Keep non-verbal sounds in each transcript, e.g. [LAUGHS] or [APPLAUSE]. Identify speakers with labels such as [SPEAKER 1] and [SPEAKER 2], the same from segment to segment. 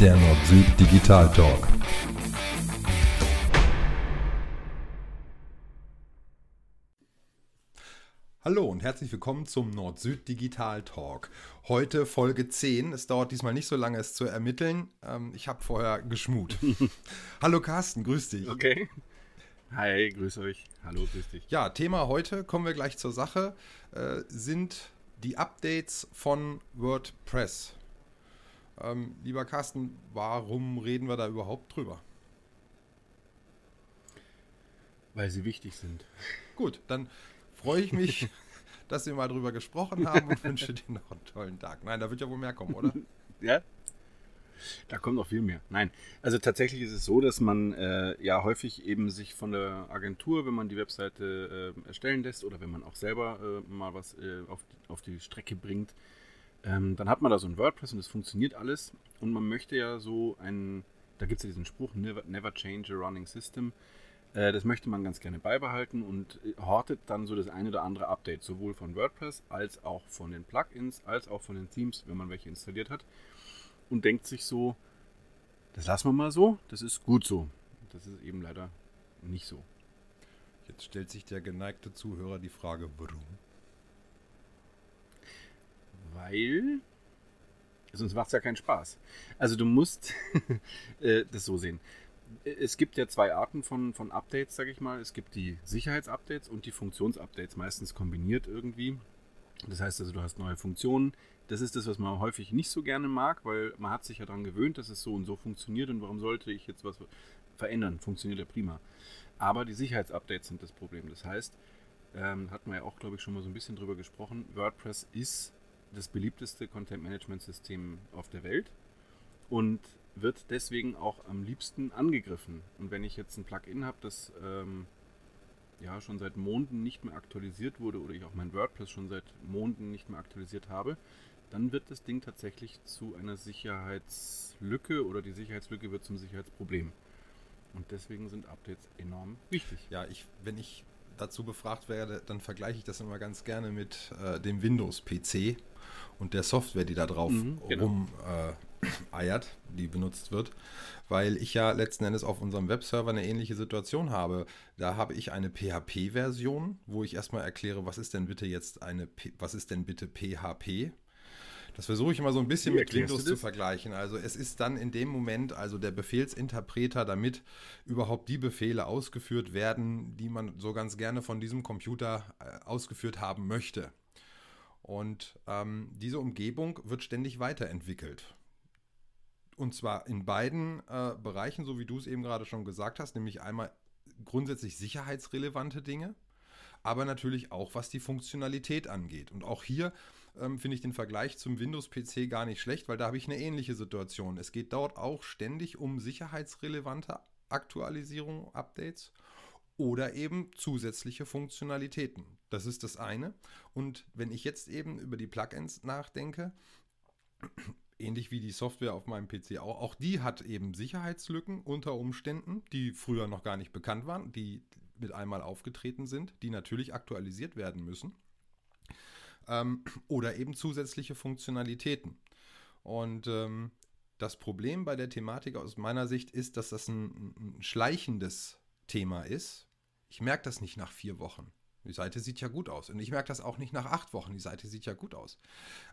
[SPEAKER 1] der Nord-Süd Digital Talk. Hallo und herzlich willkommen zum Nord-Süd Digital Talk. Heute Folge 10. Es dauert diesmal nicht so lange, es zu ermitteln. Ähm, ich habe vorher geschmut. [LAUGHS] Hallo Carsten, grüß dich.
[SPEAKER 2] Okay. Hi, grüß euch. Hallo, grüß dich.
[SPEAKER 1] Ja, Thema heute, kommen wir gleich zur Sache, äh, sind die Updates von WordPress. Ähm, lieber Carsten, warum reden wir da überhaupt drüber?
[SPEAKER 2] Weil sie wichtig sind.
[SPEAKER 1] Gut, dann freue ich mich, [LAUGHS] dass wir mal drüber gesprochen haben und wünsche dir noch einen tollen Tag. Nein, da wird ja wohl mehr kommen, oder? [LAUGHS]
[SPEAKER 2] ja, da kommt noch viel mehr. Nein, also tatsächlich ist es so, dass man äh, ja häufig eben sich von der Agentur, wenn man die Webseite äh, erstellen lässt oder wenn man auch selber äh, mal was äh, auf, auf die Strecke bringt, ähm, dann hat man da so ein WordPress und es funktioniert alles. Und man möchte ja so ein, da gibt es ja diesen Spruch, never, never change a running system. Äh, das möchte man ganz gerne beibehalten und hortet dann so das eine oder andere Update, sowohl von WordPress als auch von den Plugins, als auch von den Themes, wenn man welche installiert hat und denkt sich so, das lassen wir mal so, das ist gut so. Das ist eben leider nicht so.
[SPEAKER 1] Jetzt stellt sich der geneigte Zuhörer die Frage, warum?
[SPEAKER 2] Weil sonst macht es ja keinen Spaß. Also du musst [LAUGHS] äh, das so sehen. Es gibt ja zwei Arten von, von Updates, sage ich mal. Es gibt die Sicherheitsupdates und die Funktionsupdates, meistens kombiniert irgendwie. Das heißt also, du hast neue Funktionen, das ist das, was man häufig nicht so gerne mag, weil man hat sich ja daran gewöhnt, dass es so und so funktioniert und warum sollte ich jetzt was verändern? Funktioniert ja prima. Aber die Sicherheitsupdates sind das Problem. Das heißt, ähm, hatten wir ja auch, glaube ich, schon mal so ein bisschen drüber gesprochen, WordPress ist das beliebteste Content-Management-System auf der Welt und wird deswegen auch am liebsten angegriffen. Und wenn ich jetzt ein Plugin habe, das ähm, ja schon seit Monaten nicht mehr aktualisiert wurde oder ich auch mein WordPress schon seit Monaten nicht mehr aktualisiert habe, dann wird das Ding tatsächlich zu einer Sicherheitslücke oder die Sicherheitslücke wird zum Sicherheitsproblem. Und deswegen sind Updates enorm wichtig.
[SPEAKER 1] Ja, ich, wenn ich dazu befragt werde, dann vergleiche ich das immer ganz gerne mit äh, dem Windows-PC und der Software, die da drauf mhm, genau. rum äh, eiert, die benutzt wird, weil ich ja letzten Endes auf unserem Webserver eine ähnliche Situation habe. Da habe ich eine PHP-Version, wo ich erstmal erkläre, was ist denn bitte jetzt eine, P was ist denn bitte PHP? Das versuche ich immer so ein bisschen mit Windows zu vergleichen. Also es ist dann in dem Moment also der Befehlsinterpreter, damit überhaupt die Befehle ausgeführt werden, die man so ganz gerne von diesem Computer äh, ausgeführt haben möchte. Und ähm, diese Umgebung wird ständig weiterentwickelt. Und zwar in beiden äh, Bereichen, so wie du es eben gerade schon gesagt hast, nämlich einmal grundsätzlich sicherheitsrelevante Dinge, aber natürlich auch was die Funktionalität angeht. Und auch hier ähm, finde ich den Vergleich zum Windows-PC gar nicht schlecht, weil da habe ich eine ähnliche Situation. Es geht dort auch ständig um sicherheitsrelevante Aktualisierungen, Updates oder eben zusätzliche Funktionalitäten. Das ist das eine. Und wenn ich jetzt eben über die Plugins nachdenke, [CLEARS THROAT] ähnlich wie die Software auf meinem PC auch, auch die hat eben Sicherheitslücken unter Umständen, die früher noch gar nicht bekannt waren, die mit einmal aufgetreten sind, die natürlich aktualisiert werden müssen ähm, [CLEARS THROAT] oder eben zusätzliche Funktionalitäten. Und ähm, das Problem bei der Thematik aus meiner Sicht ist, dass das ein, ein schleichendes Thema ist. Ich merke das nicht nach vier Wochen. Die Seite sieht ja gut aus. Und ich merke das auch nicht nach acht Wochen. Die Seite sieht ja gut aus.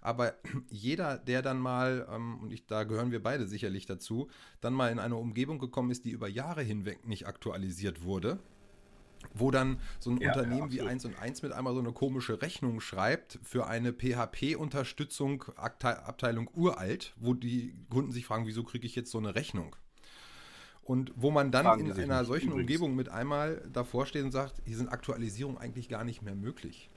[SPEAKER 1] Aber [CLEARS THROAT] jeder, der dann mal, ähm, und ich, da gehören wir beide sicherlich dazu, dann mal in eine Umgebung gekommen ist, die über Jahre hinweg nicht aktualisiert wurde, wo dann so ein ja, Unternehmen ja, wie 1 und 1 mit einmal so eine komische Rechnung schreibt für eine PHP-Unterstützung Abteilung uralt, wo die Kunden sich fragen, wieso kriege ich jetzt so eine Rechnung? Und wo man dann Fragen in einer solchen übrigens. Umgebung mit einmal davor steht und sagt, hier sind Aktualisierungen eigentlich gar nicht mehr möglich.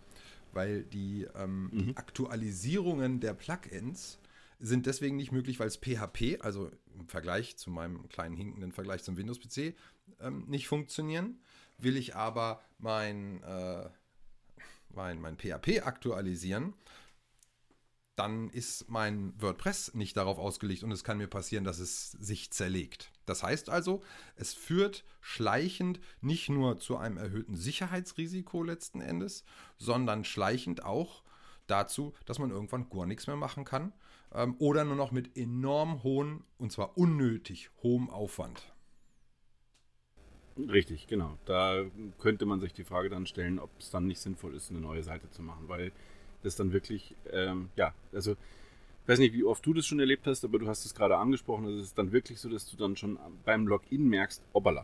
[SPEAKER 1] Weil die, ähm, mhm. die Aktualisierungen der Plugins sind deswegen nicht möglich, weil es PHP, also im Vergleich zu meinem kleinen hinkenden Vergleich zum Windows-PC, ähm, nicht funktionieren will ich aber mein, äh, mein, mein PHP aktualisieren, dann ist mein WordPress nicht darauf ausgelegt und es kann mir passieren, dass es sich zerlegt. Das heißt also, es führt schleichend nicht nur zu einem erhöhten Sicherheitsrisiko letzten Endes, sondern schleichend auch dazu, dass man irgendwann gar nichts mehr machen kann, ähm, oder nur noch mit enorm hohen, und zwar unnötig hohem Aufwand.
[SPEAKER 2] Richtig, genau. Da könnte man sich die Frage dann stellen, ob es dann nicht sinnvoll ist, eine neue Seite zu machen, weil das dann wirklich, ähm, ja, also ich weiß nicht, wie oft du das schon erlebt hast, aber du hast es gerade angesprochen. Also es ist dann wirklich so, dass du dann schon beim Login merkst,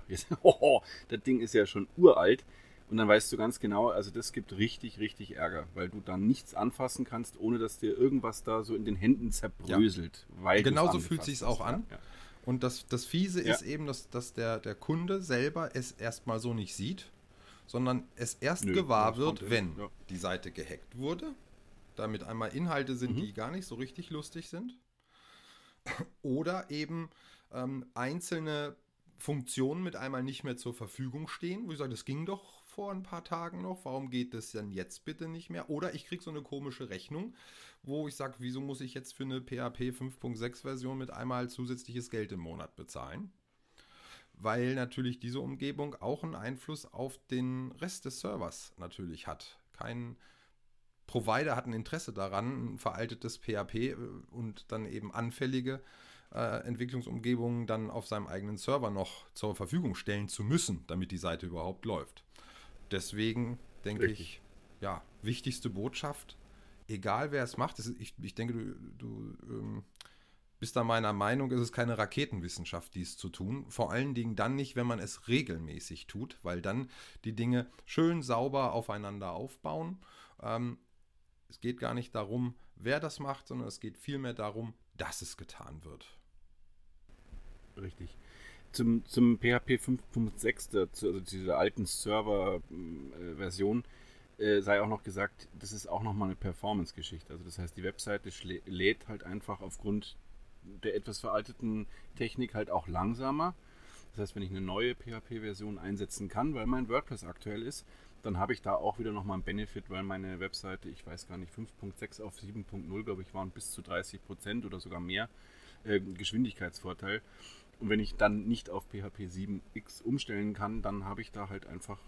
[SPEAKER 2] jetzt, [LAUGHS] oh, das Ding ist ja schon uralt. Und dann weißt du ganz genau, also das gibt richtig, richtig Ärger, weil du dann nichts anfassen kannst, ohne dass dir irgendwas da so in den Händen zerbröselt.
[SPEAKER 1] Ja. Weil Genauso fühlt sich auch an. Ja. Und das, das Fiese ja. ist eben, dass, dass der, der Kunde selber es erstmal so nicht sieht, sondern es erst Nö, gewahr wird, wenn die Seite gehackt wurde damit einmal Inhalte sind, mhm. die gar nicht so richtig lustig sind. Oder eben ähm, einzelne Funktionen mit einmal nicht mehr zur Verfügung stehen, wo ich sage, das ging doch vor ein paar Tagen noch, warum geht das denn jetzt bitte nicht mehr? Oder ich kriege so eine komische Rechnung, wo ich sage, wieso muss ich jetzt für eine PHP 5.6 Version mit einmal zusätzliches Geld im Monat bezahlen? Weil natürlich diese Umgebung auch einen Einfluss auf den Rest des Servers natürlich hat. Kein Provider hat ein Interesse daran, ein veraltetes PHP äh, und dann eben anfällige äh, Entwicklungsumgebungen dann auf seinem eigenen Server noch zur Verfügung stellen zu müssen, damit die Seite überhaupt läuft. Deswegen denke ich, ja, wichtigste Botschaft, egal wer es macht, ist, ich, ich denke, du, du ähm, bist da meiner Meinung, ist es keine Raketenwissenschaft, dies zu tun. Vor allen Dingen dann nicht, wenn man es regelmäßig tut, weil dann die Dinge schön sauber aufeinander aufbauen. Ähm, es geht gar nicht darum, wer das macht, sondern es geht vielmehr darum, dass es getan wird.
[SPEAKER 2] Richtig. Zum, zum PHP 5.6, also dieser alten Server-Version, äh, sei auch noch gesagt, das ist auch nochmal eine Performance-Geschichte. Also das heißt, die Webseite lädt halt einfach aufgrund der etwas veralteten Technik halt auch langsamer. Das heißt, wenn ich eine neue PHP-Version einsetzen kann, weil mein WordPress aktuell ist, dann habe ich da auch wieder nochmal einen Benefit, weil meine Webseite, ich weiß gar nicht, 5.6 auf 7.0, glaube ich, waren bis zu 30 Prozent oder sogar mehr äh, Geschwindigkeitsvorteil. Und wenn ich dann nicht auf PHP 7x umstellen kann, dann habe ich da halt einfach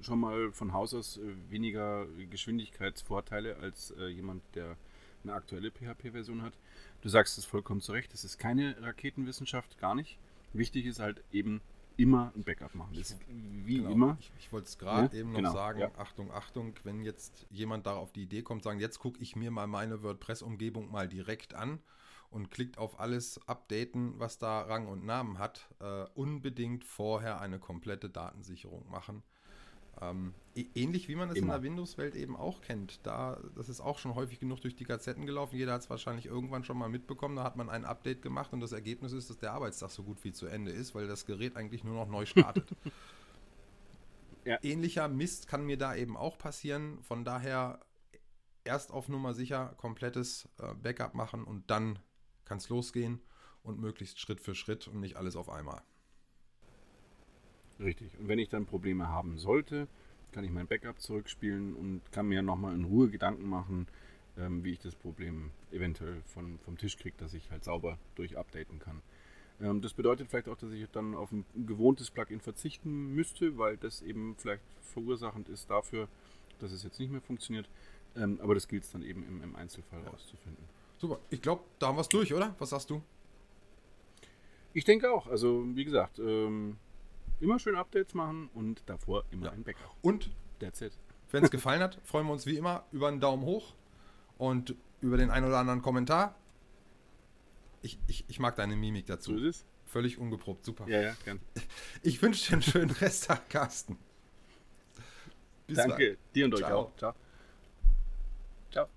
[SPEAKER 2] schon mal von Haus aus äh, weniger Geschwindigkeitsvorteile als äh, jemand, der eine aktuelle PHP-Version hat. Du sagst es vollkommen zu Recht, das ist keine Raketenwissenschaft, gar nicht. Wichtig ist halt eben, immer ein Backup machen. Das ist wie genau. immer.
[SPEAKER 1] Ich, ich wollte es gerade ja? eben noch genau. sagen, ja. Achtung, Achtung, wenn jetzt jemand da auf die Idee kommt, sagen, jetzt gucke ich mir mal meine WordPress-Umgebung mal direkt an und klickt auf alles updaten, was da Rang und Namen hat, äh, unbedingt vorher eine komplette Datensicherung machen. Ähm, ähnlich wie man es in der Windows-Welt eben auch kennt. Da, das ist auch schon häufig genug durch die Gazetten gelaufen. Jeder hat es wahrscheinlich irgendwann schon mal mitbekommen. Da hat man ein Update gemacht und das Ergebnis ist, dass der Arbeitstag so gut wie zu Ende ist, weil das Gerät eigentlich nur noch neu startet. [LAUGHS] ja. Ähnlicher Mist kann mir da eben auch passieren. Von daher erst auf Nummer sicher komplettes äh, Backup machen und dann kann es losgehen und möglichst Schritt für Schritt und nicht alles auf einmal.
[SPEAKER 2] Richtig. Und wenn ich dann Probleme haben sollte, kann ich mein Backup zurückspielen und kann mir nochmal in Ruhe Gedanken machen, ähm, wie ich das Problem eventuell von, vom Tisch kriege, dass ich halt sauber durchupdaten kann. Ähm, das bedeutet vielleicht auch, dass ich dann auf ein gewohntes Plugin verzichten müsste, weil das eben vielleicht verursachend ist dafür, dass es jetzt nicht mehr funktioniert. Ähm, aber das gilt es dann eben im, im Einzelfall ja.
[SPEAKER 1] Super. Ich glaube, da haben wir es durch, oder? Was sagst du?
[SPEAKER 2] Ich denke auch. Also, wie gesagt, ähm, immer schön Updates machen und davor immer ja. ein Backup.
[SPEAKER 1] Und wenn es gefallen hat, freuen wir uns wie immer über einen Daumen hoch und über den einen oder anderen Kommentar. Ich, ich, ich mag deine Mimik dazu. So ist es. Völlig ungeprobt, super.
[SPEAKER 2] Ja, ja, gern.
[SPEAKER 1] Ich wünsche dir einen schönen Resttag, Carsten.
[SPEAKER 2] Bis Danke, dann. dir und euch Ciao. auch. Ciao. Ciao.